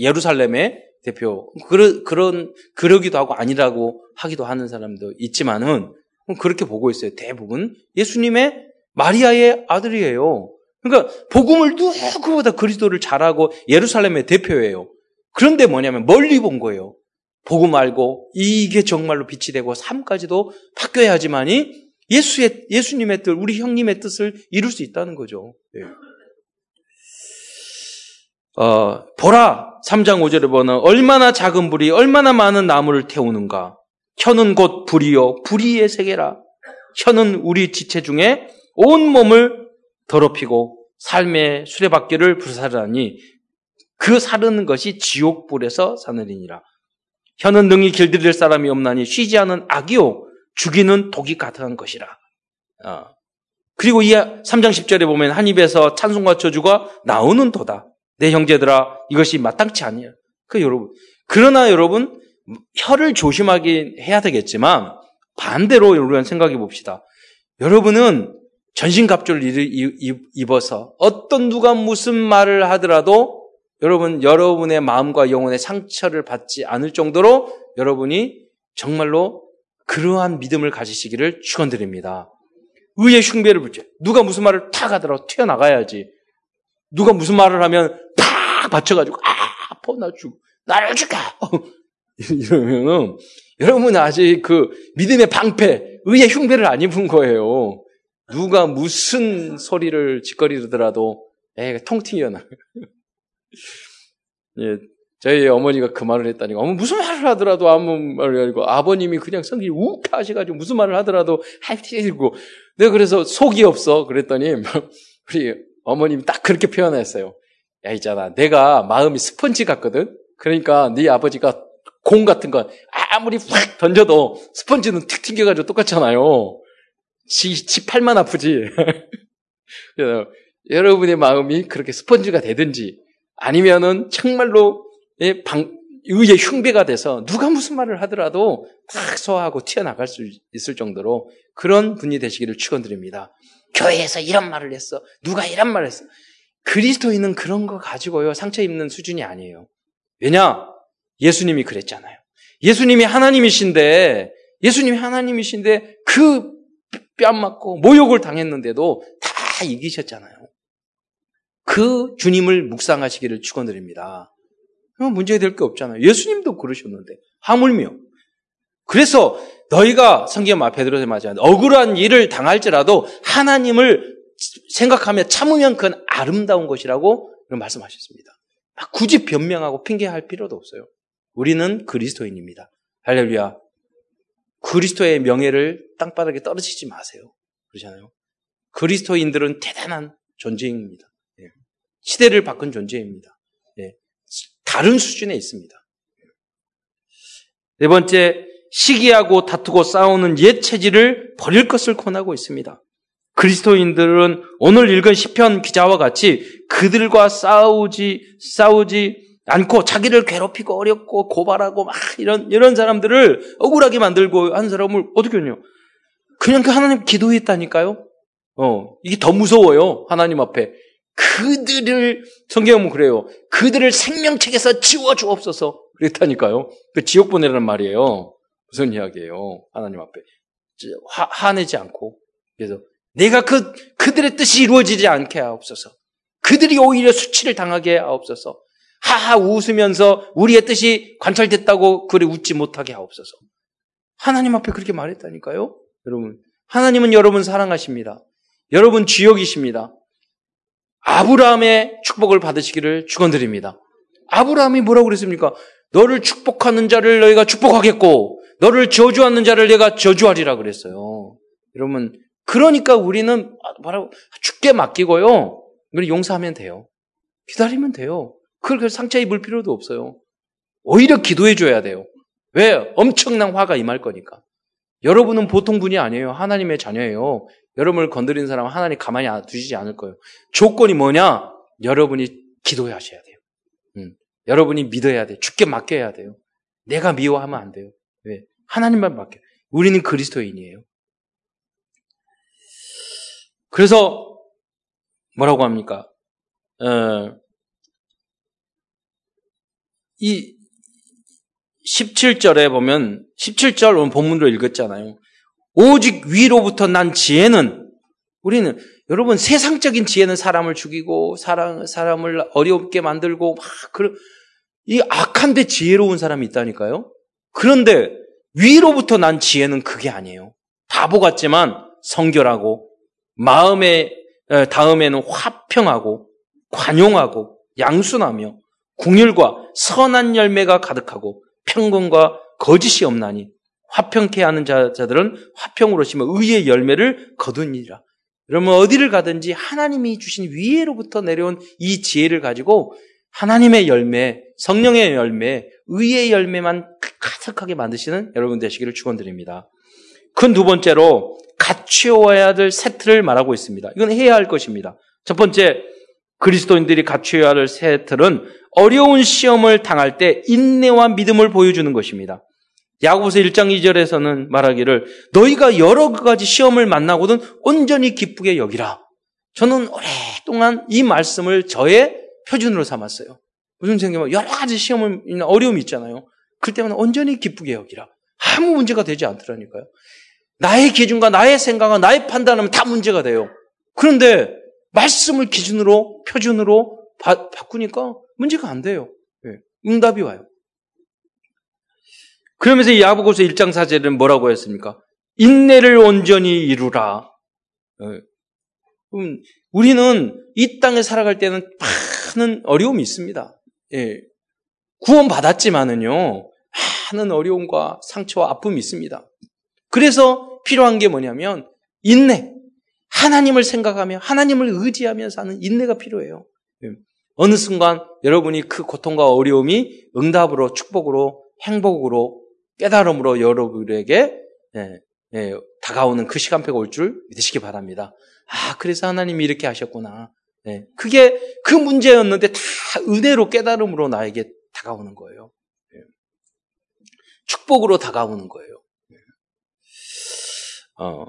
Speaker 1: 예루살렘의 대표. 그런, 그런, 그러기도 하고 아니라고 하기도 하는 사람도 있지만은 그렇게 보고 있어요. 대부분. 예수님의 마리아의 아들이에요. 그러니까 복음을 누구보다 그리스도를 잘하고 예루살렘의 대표예요. 그런데 뭐냐면 멀리 본 거예요. 복음 알고 이게 정말로 빛이 되고 삶까지도 바뀌어야 하지만이 예수의 예수님의 뜻, 우리 형님의 뜻을 이룰 수 있다는 거죠. 네. 어, 보라 3장 5절에 보면 얼마나 작은 불이 얼마나 많은 나무를 태우는가. 혀는 곧 불이요 불이의 세계라. 혀는 우리 지체 중에 온 몸을 더럽히고 삶의 수레바퀴를 불사르니 그 사르는 것이 지옥불에서 사느니라. 혀는 능히 길들일 사람이 없나니 쉬지 않은 악이요 죽이는 독이 가득한 것이라. 어. 그리고 이 3장 10절에 보면 한 입에서 찬송과 저주가 나오는 도다. 내 형제들아 이것이 마땅치 아니야. 그 여러분 그러나 여러분 혀를 조심하게 해야 되겠지만 반대로 여러분 생각해 봅시다. 여러분은 전신갑주를 입어서 어떤 누가 무슨 말을 하더라도 여러분 여러분의 마음과 영혼의 상처를 받지 않을 정도로 여러분이 정말로 그러한 믿음을 가지시기를 축원드립니다. 의의 흉배를 붙여 누가 무슨 말을 탁 하더라도 튀어나가야지. 누가 무슨 말을 하면 팍 받쳐가지고 아, 아파 나 죽, 나를 죽여. 이러면은 여러분 아직 그 믿음의 방패, 의의 흉배를 안 입은 거예요. 누가 무슨 소리를 짓거리더라도 에이 통 튀어나. 예, 저희 어머니가 그 말을 했다니 어머 무슨 말을 하더라도 아무 말을 아니고 아버님이 그냥 성질이 욱 하셔가지고 무슨 말을 하더라도 하이티고 내가 그래서 속이 없어 그랬더니 우리 어머님이 딱 그렇게 표현했어요. 야 있잖아 내가 마음이 스펀지 같거든. 그러니까 네 아버지가 공 같은 거 아무리 확 던져도 스펀지는 틱 튕겨가지고 똑같잖아요. 지, 지 팔만 아프지. 여러분의 마음이 그렇게 스펀지가 되든지 아니면은 정말로 예, 방, 의의 흉배가 돼서 누가 무슨 말을 하더라도 딱 소화하고 튀어나갈 수 있을 정도로 그런 분이 되시기를 축원드립니다. 교회에서 이런 말을 했어. 누가 이런 말을 했어. 그리스도인은 그런 거 가지고요. 상처 입는 수준이 아니에요. 왜냐? 예수님이 그랬잖아요. 예수님이 하나님이신데 예수님이 하나님이신데 그 뺨 맞고 모욕을 당했는데도 다 이기셨잖아요. 그 주님을 묵상하시기를 축원드립니다. 문제 될 게 없잖아요. 예수님도 그러셨는데 하물며 그래서 너희가 성경 앞에 들어서 맞아 억울한 일을 당할지라도 하나님을 생각하며 참으면 그건 아름다운 것이라고 말씀하셨습니다. 굳이 변명하고 핑계할 필요도 없어요. 우리는 그리스도인입니다. 할렐루야. 그리스도의 명예를 땅바닥에 떨어지지 마세요. 그러잖아요. 그리스도인들은 대단한 존재입니다. 예. 시대를 바꾼 존재입니다. 예. 다른 수준에 있습니다. 네 번째, 시기하고 다투고 싸우는 옛 체질을 버릴 것을 권하고 있습니다. 그리스도인들은 오늘 읽은 시편 기자와 같이 그들과 싸우지 싸우지 않고 자기를 괴롭히고 어렵고 고발하고 막 이런 이런 사람들을 억울하게 만들고 한 사람을 어떻게 하냐? 그냥 그 하나님 기도했다니까요. 어 이게 더 무서워요 하나님 앞에 그들을 성경은 그래요. 그들을 생명책에서 지워 주옵소서 그랬다니까요. 그 지옥 보내라는 말이에요. 무슨 이야기예요? 하나님 앞에 화, 화내지 않고 그래서 내가 그 그들의 뜻이 이루어지지 않게 하옵소서. 그들이 오히려 수치를 당하게 하옵소서. 하하 웃으면서 우리의 뜻이 관찰됐다고 그래 웃지 못하게 하옵소서. 하나님 앞에 그렇게 말했다니까요. 여러분, 하나님은 여러분 사랑하십니다. 여러분 주역이십니다. 아브라함의 축복을 받으시기를 축원드립니다. 아브라함이 뭐라고 그랬습니까? 너를 축복하는 자를 너희가 축복하겠고 너를 저주하는 자를 내가 저주하리라 그랬어요. 여러분 그러니까 우리는 뭐라고 죽게 맡기고요. 우리 용서하면 돼요. 기다리면 돼요. 그걸 상처 입을 필요도 없어요. 오히려 기도해 줘야 돼요. 왜? 엄청난 화가 임할 거니까. 여러분은 보통 분이 아니에요. 하나님의 자녀예요. 여러분을 건드리는 사람은 하나님 가만히 두시지 않을 거예요. 조건이 뭐냐? 여러분이 기도하셔야 돼요. 음. 여러분이 믿어야 돼요. 죽게 맡겨야 돼요. 내가 미워하면 안 돼요. 왜? 하나님만 맡겨. 우리는 그리스도인이에요. 그래서 뭐라고 합니까? 어, 이 17절에 보면 17절 본문으로 읽었잖아요. 오직 위로부터 난 지혜는 우리는 여러분 세상적인 지혜는 사람을 죽이고 사람 사람을 어렵게 만들고 막 그런 이 악한데 지혜로운 사람이 있다니까요. 그런데 위로부터 난 지혜는 그게 아니에요. 바보 같지만 성결하고 마음에 다음에는 화평하고 관용하고 양순하며 궁율과 선한 열매가 가득하고 평건과 거짓이 없나니 화평케 하는 자들은 화평으로 심어 의의 열매를 거두니라. 여러분 어디를 가든지 하나님이 주신 위에로부터 내려온 이 지혜를 가지고 하나님의 열매, 성령의 열매, 의의 열매만 가득하게 만드시는 여러분 되시기를 축원드립니다. 큰 두 번째로 갖추어야 될 세트를 말하고 있습니다. 이건 해야 할 것입니다. 첫 번째 그리스도인들이 갖추어야 할 세트는 어려운 시험을 당할 때 인내와 믿음을 보여주는 것입니다. 야고보서 1장 2절에서는 말하기를 너희가 여러 가지 시험을 만나고는 온전히 기쁘게 여기라. 저는 오랫동안 이 말씀을 저의 표준으로 삼았어요. 무슨 생각이면 여러 가지 시험을 어려움이 있잖아요. 그럴 때마다 온전히 기쁘게 여기라. 아무 문제가 되지 않더라니까요. 나의 기준과 나의 생각과 나의 판단하면 다 문제가 돼요. 그런데 말씀을 기준으로 표준으로 바, 꾸니까 문제가 안 돼요. 네. 응답이 와요. 그러면서 이 야고보서 1장 4절은 뭐라고 했습니까? 인내를 온전히 이루라. 네. 우리는 이 땅에 살아갈 때는 많은 어려움이 있습니다. 예. 구원 받았지만은요, 많은 어려움과 상처와 아픔이 있습니다. 그래서 필요한 게 뭐냐면, 인내. 하나님을 생각하며, 하나님을 의지하며 사는 인내가 필요해요. 예. 어느 순간 여러분이 그 고통과 어려움이 응답으로, 축복으로, 행복으로, 깨달음으로 여러분에게 예, 예, 다가오는 그 시간표가 올 줄 믿으시기 바랍니다. 아, 그래서 하나님이 이렇게 하셨구나. 네. 그게 그 문제였는데 다 은혜로 깨달음으로 나에게 다가오는 거예요. 네. 축복으로 다가오는 거예요. 네. 어,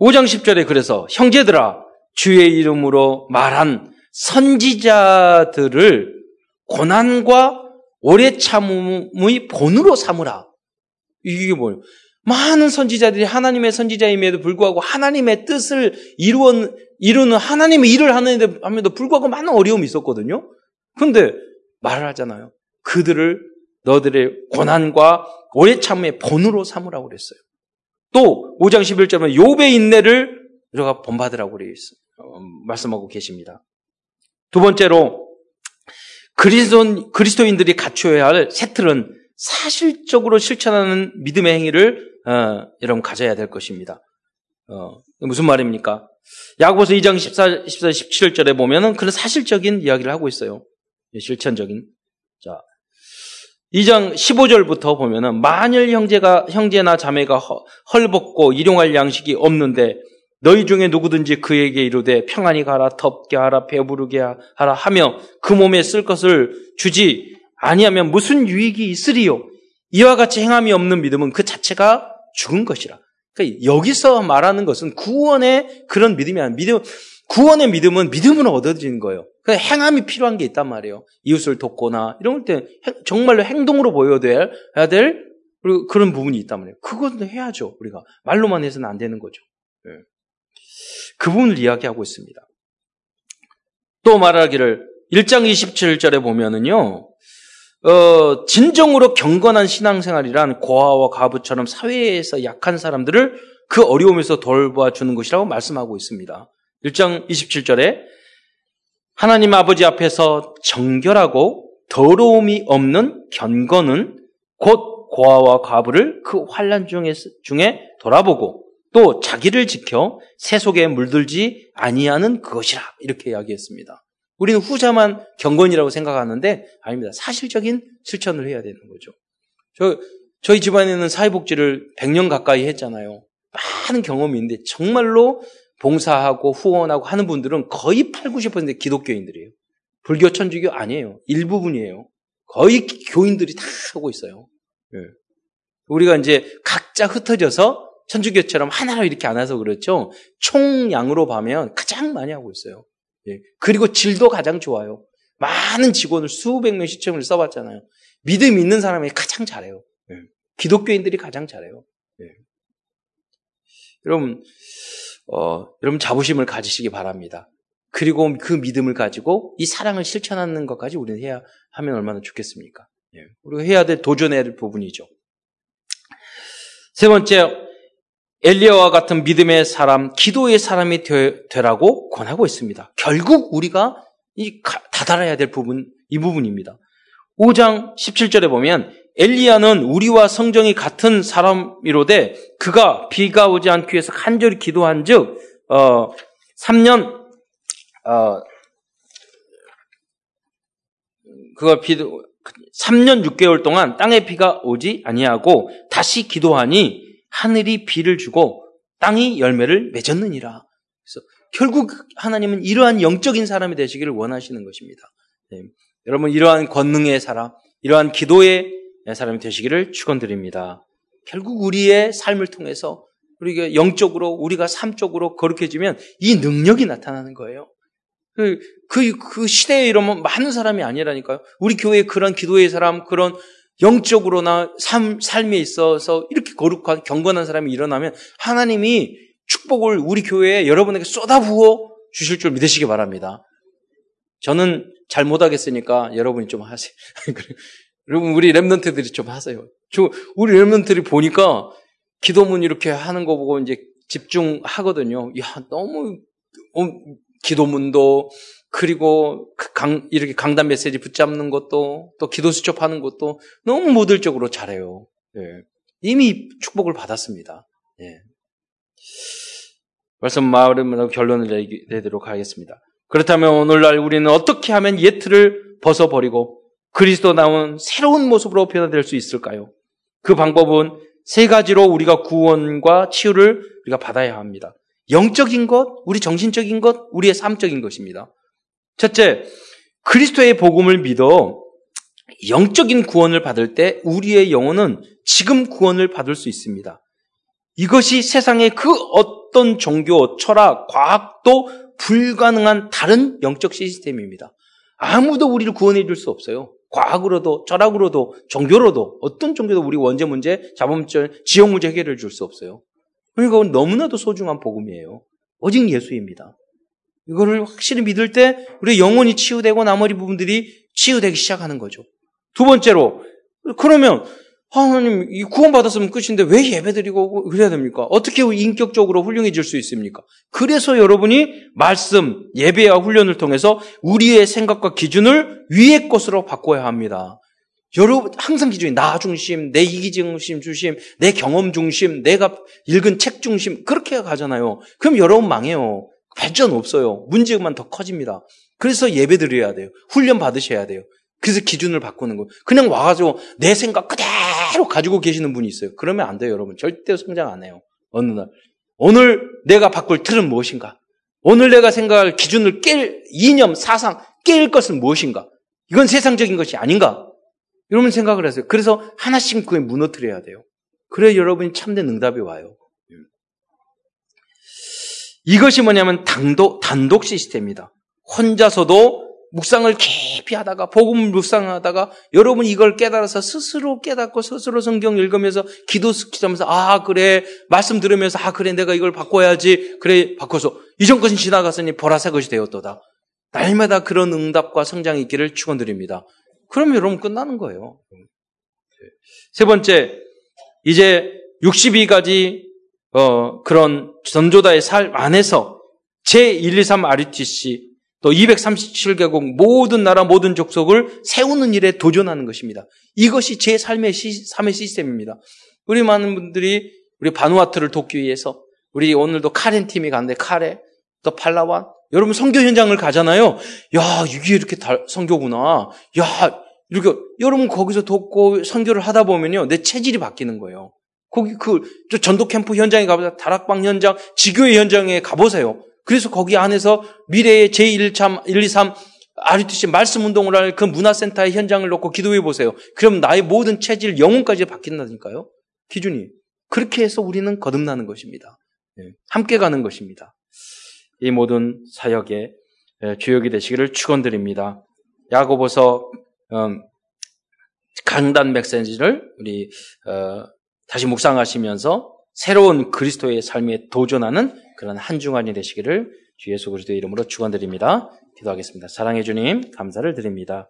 Speaker 1: 5장 10절에 그래서 형제들아 주의 이름으로 말한 선지자들을 고난과 오래 참음의 본으로 삼으라. 이게 뭐예요? 많은 선지자들이 하나님의 선지자임에도 불구하고 하나님의 뜻을 이루어, 이루는 하나님의 일을 하는데도 불구하고 많은 어려움이 있었거든요. 근데 말을 하잖아요. 그들을 너들의 고난과 오래 참음의 본으로 삼으라고 그랬어요. 또 5장 11절은 요배 인내를 우리가 본받으라고 있어 어, 말씀하고 계십니다. 두 번째로 그리스도, 그리스도인들이 갖춰야 할 세틀은 사실적으로 실천하는 믿음의 행위를 어, 여러분 가져야 될 것입니다. 어, 무슨 말입니까? 야고보서 2장 14, 14, 17절에 보면은 그런 사실적인 이야기를 하고 있어요. 실천적인. 자, 2장 15절부터 보면은 만일 형제가 형제나 자매가 헐벗고 일용할 양식이 없는데 너희 중에 누구든지 그에게 이르되 평안히 가라 덥게 하라 배부르게 하라 하며 그 몸에 쓸 것을 주지 아니하면 무슨 유익이 있으리요 이와 같이 행함이 없는 믿음은 그 자체가 죽은 것이라. 그러니까 여기서 말하는 것은 구원의 그런 믿음이 아니라 믿음 구원의 믿음은 믿음으로 얻어지는 거예요. 그 행함이 필요한 게 있단 말이에요. 이웃을 돕거나 이런 때 정말로 행동으로 보여야 될 그런 부분이 있단 말이에요. 그것도 해야죠. 우리가 말로만 해서는 안 되는 거죠. 네. 그 부분을 이야기하고 있습니다. 또 말하기를 1장 27절에 보면은요. 어, 진정으로 경건한 신앙생활이란 고아와 과부처럼 사회에서 약한 사람들을 그 어려움에서 돌봐주는 것이라고 말씀하고 있습니다. 1장 27절에 하나님 아버지 앞에서 정결하고 더러움이 없는 견건은 곧 고아와 과부를 그 환란 중에, 중에 돌아보고 또 자기를 지켜 세속에 물들지 아니하는 그것이라 이렇게 이야기했습니다. 우리는 후자만 경건이라고 생각하는데 아닙니다. 사실적인 실천을 해야 되는 거죠. 저 저희 집안에는 사회복지를 100년 가까이 했잖아요. 많은 경험이 있는데 정말로 봉사하고 후원하고 하는 분들은 거의 8, 90% 기독교인들이에요. 불교 천주교 아니에요. 일부분이에요. 거의 교인들이 다 하고 있어요. 네. 우리가 이제 각자 흩어져서 천주교처럼 하나로 이렇게 안 해서 그렇죠. 총량으로 보면 가장 많이 하고 있어요. 예. 그리고 질도 가장 좋아요. 많은 직원을 수백 명 시청을 써봤잖아요. 믿음 있는 사람이 가장 잘해요. 예. 기독교인들이 가장 잘해요. 예. 여러분, 어, 여러분 자부심을 가지시기 바랍니다. 그리고 그 믿음을 가지고 이 사랑을 실천하는 것까지 우리는 해야 하면 얼마나 좋겠습니까? 예. 우리가 해야 될 도전해야 될 부분이죠. 세 번째, 엘리야와 같은 믿음의 사람, 기도의 사람이 되, 라고 권하고 있습니다. 결국 우리가 이 다달아야 될 부분, 이 부분입니다. 5장 17절에 보면 엘리야는 우리와 성정이 같은 사람이로되 그가 비가 오지 않기 위해서 간절히 기도한 즉, 어, 3년, 어, 그가 비, 3년 6개월 동안 땅에 비가 오지 아니하고 다시 기도하니 하늘이 비를 주고 땅이 열매를 맺었느니라. 그래서 결국 하나님은 이러한 영적인 사람이 되시기를 원하시는 것입니다. 네. 여러분 이러한 권능의 사람, 이러한 기도의 사람이 되시기를 축원드립니다. 결국 우리의 삶을 통해서 우리가 영적으로 우리가 삶적으로 거룩해지면 이 능력이 나타나는 거예요. 그, 그, 그 시대에 이러면 많은 사람이 아니라니까요. 우리 교회에 그런 기도의 사람, 그런 영적으로나 삶, 삶에 있어서 이렇게 거룩한 경건한 사람이 일어나면 하나님이 축복을 우리 교회에 여러분에게 쏟아부어 주실 줄 믿으시기 바랍니다. 저는 잘 못하겠으니까 여러분이 좀 하세요. 여러분 우리 랩런트들이 좀 하세요. 저 우리 랩런트들이 보니까 기도문 이렇게 하는 거 보고 이제 집중하거든요. 야 너무 어, 기도문도 그리고 그 강, 이렇게 강단 메시지 붙잡는 것도 또 기도 수첩하는 것도 너무 모델적으로 잘해요. 예. 이미 축복을 받았습니다. 예. 말씀 마을은 결론을 내도록 하겠습니다. 그렇다면 오늘날 우리는 어떻게 하면 예틀을 벗어버리고 그리스도 나온 새로운 모습으로 변화될 수 있을까요? 그 방법은 세 가지로 우리가 구원과 치유를 우리가 받아야 합니다. 영적인 것, 우리 정신적인 것, 우리의 삶적인 것입니다. 첫째, 그리스도의 복음을 믿어 영적인 구원을 받을 때 우리의 영혼은 지금 구원을 받을 수 있습니다. 이것이 세상의 그 어떤 종교, 철학, 과학도 불가능한 다른 영적 시스템입니다. 아무도 우리를 구원해 줄 수 없어요. 과학으로도, 철학으로도, 종교로도, 어떤 종교도 우리 원죄 문제, 자본문제, 지역 문제 해결해 줄수 없어요. 그러니까 너무나도 소중한 복음이에요. 오직 예수입니다. 이거를 확실히 믿을 때 우리 영혼이 치유되고 나머지 부분들이 치유되기 시작하는 거죠. 두 번째로, 그러면 하나님 이 구원받았으면 끝인데 왜 예배드리고 그래야 됩니까? 어떻게 인격적으로 훌륭해질 수 있습니까? 그래서 여러분이 말씀, 예배와 훈련을 통해서 우리의 생각과 기준을 위의 것으로 바꿔야 합니다. 여러분 항상 기준이 나 중심, 내 이기 중심 중심, 내 경험 중심, 내가 읽은 책 중심 그렇게 가잖아요. 그럼 여러분 망해요. 발전 없어요. 문제만 더 커집니다. 그래서 예배 드려야 돼요. 훈련 받으셔야 돼요. 그래서 기준을 바꾸는 거예요. 그냥 와가지고 내 생각 그대로 가지고 계시는 분이 있어요. 그러면 안 돼요, 여러분. 절대 성장 안 해요. 어느 날. 오늘 내가 바꿀 틀은 무엇인가? 오늘 내가 생각할 기준을 깰 이념, 사상, 깰 것은 무엇인가? 이건 세상적인 것이 아닌가? 여러분 생각을 하세요. 그래서 하나씩 그에 무너뜨려야 돼요. 그래 여러분이 참된 응답이 와요. 이것이 뭐냐면 단독, 단독 시스템이다. 혼자서도 묵상을 깊이 하다가 복음을 묵상하다가 여러분 이걸 깨달아서 스스로 깨닫고 스스로 성경 읽으면서 기도 기도하면서 아 그래. 말씀 들으면서 아 그래. 내가 이걸 바꿔야지. 그래. 바꿔서 이전 것은 지나갔으니 보라새 것이 되었도다. 날마다 그런 응답과 성장이 있기를 축원드립니다. 그러면 여러분 끝나는 거예요. 세 번째 이제 62가지 어, 그런 전조다의 삶 안에서 제123 RUTC 또 237개국 모든 나라 모든 족속을 세우는 일에 도전하는 것입니다. 이것이 제 삶의 시, 삶의 시스템입니다. 우리 많은 분들이 우리 바누아트를 돕기 위해서 우리 오늘도 카렌 팀이 갔는데 카레 또 팔라완 여러분 성교 현장을 가잖아요. 야 이게 이렇게 성교구나. 야 이렇게 여러분 거기서 돕고 선교를 하다 보면요 내 체질이 바뀌는 거예요. 거기 그 전도 캠프 현장에 가보세요. 다락방 현장, 지교회 현장에 가보세요. 그래서 거기 안에서 미래의 제1참, 1, 2, 3 RUTC 말씀 운동을 할 그 문화센터의 현장을 놓고 기도해 보세요. 그럼 나의 모든 체질, 영혼까지 바뀐다니까요. 기준이. 그렇게 해서 우리는 거듭나는 것입니다. 예, 함께 가는 것입니다. 이 모든 사역의 예, 주역이 되시기를 축원드립니다. 야고보서 음, 강단 메시지를 우리 어, 다시 묵상하시면서 새로운 그리스도의 삶에 도전하는 그런 한중환이 되시기를 주 예수 그리스도의 이름으로 축원드립니다. 기도하겠습니다. 사랑해 주님 감사를 드립니다.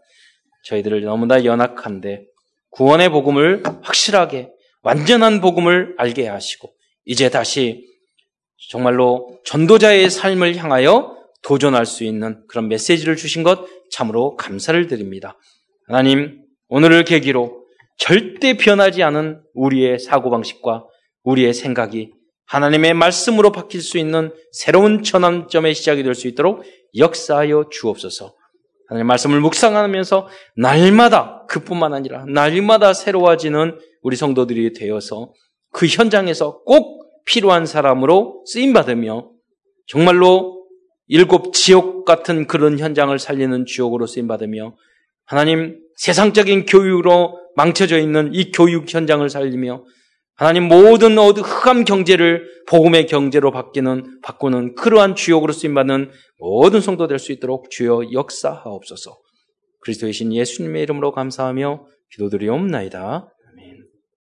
Speaker 1: 저희들을 너무나 연약한데 구원의 복음을 확실하게 완전한 복음을 알게 하시고 이제 다시 정말로 전도자의 삶을 향하여 도전할 수 있는 그런 메시지를 주신 것 참으로 감사를 드립니다. 하나님 오늘을 계기로 절대 변하지 않은 우리의 사고방식과 우리의 생각이 하나님의 말씀으로 바뀔 수 있는 새로운 전환점의 시작이 될 수 있도록 역사하여 주옵소서. 하나님의 말씀을 묵상하면서 날마다 그뿐만 아니라 날마다 새로워지는 우리 성도들이 되어서 그 현장에서 꼭 필요한 사람으로 쓰임 받으며 정말로 일곱 지옥 같은 그런 현장을 살리는 지옥으로 쓰임 받으며 하나님 세상적인 교육으로 망쳐져 있는 이 교육 현장을 살리며 하나님 모든 흑암 경제를 복음의 경제로 바뀌는 바꾸는 그러한 주역으로 쓰임 받는 모든 성도 될 수 있도록 주여 역사하옵소서. 그리스도의 신 예수님의 이름으로 감사하며 기도드리옵나이다.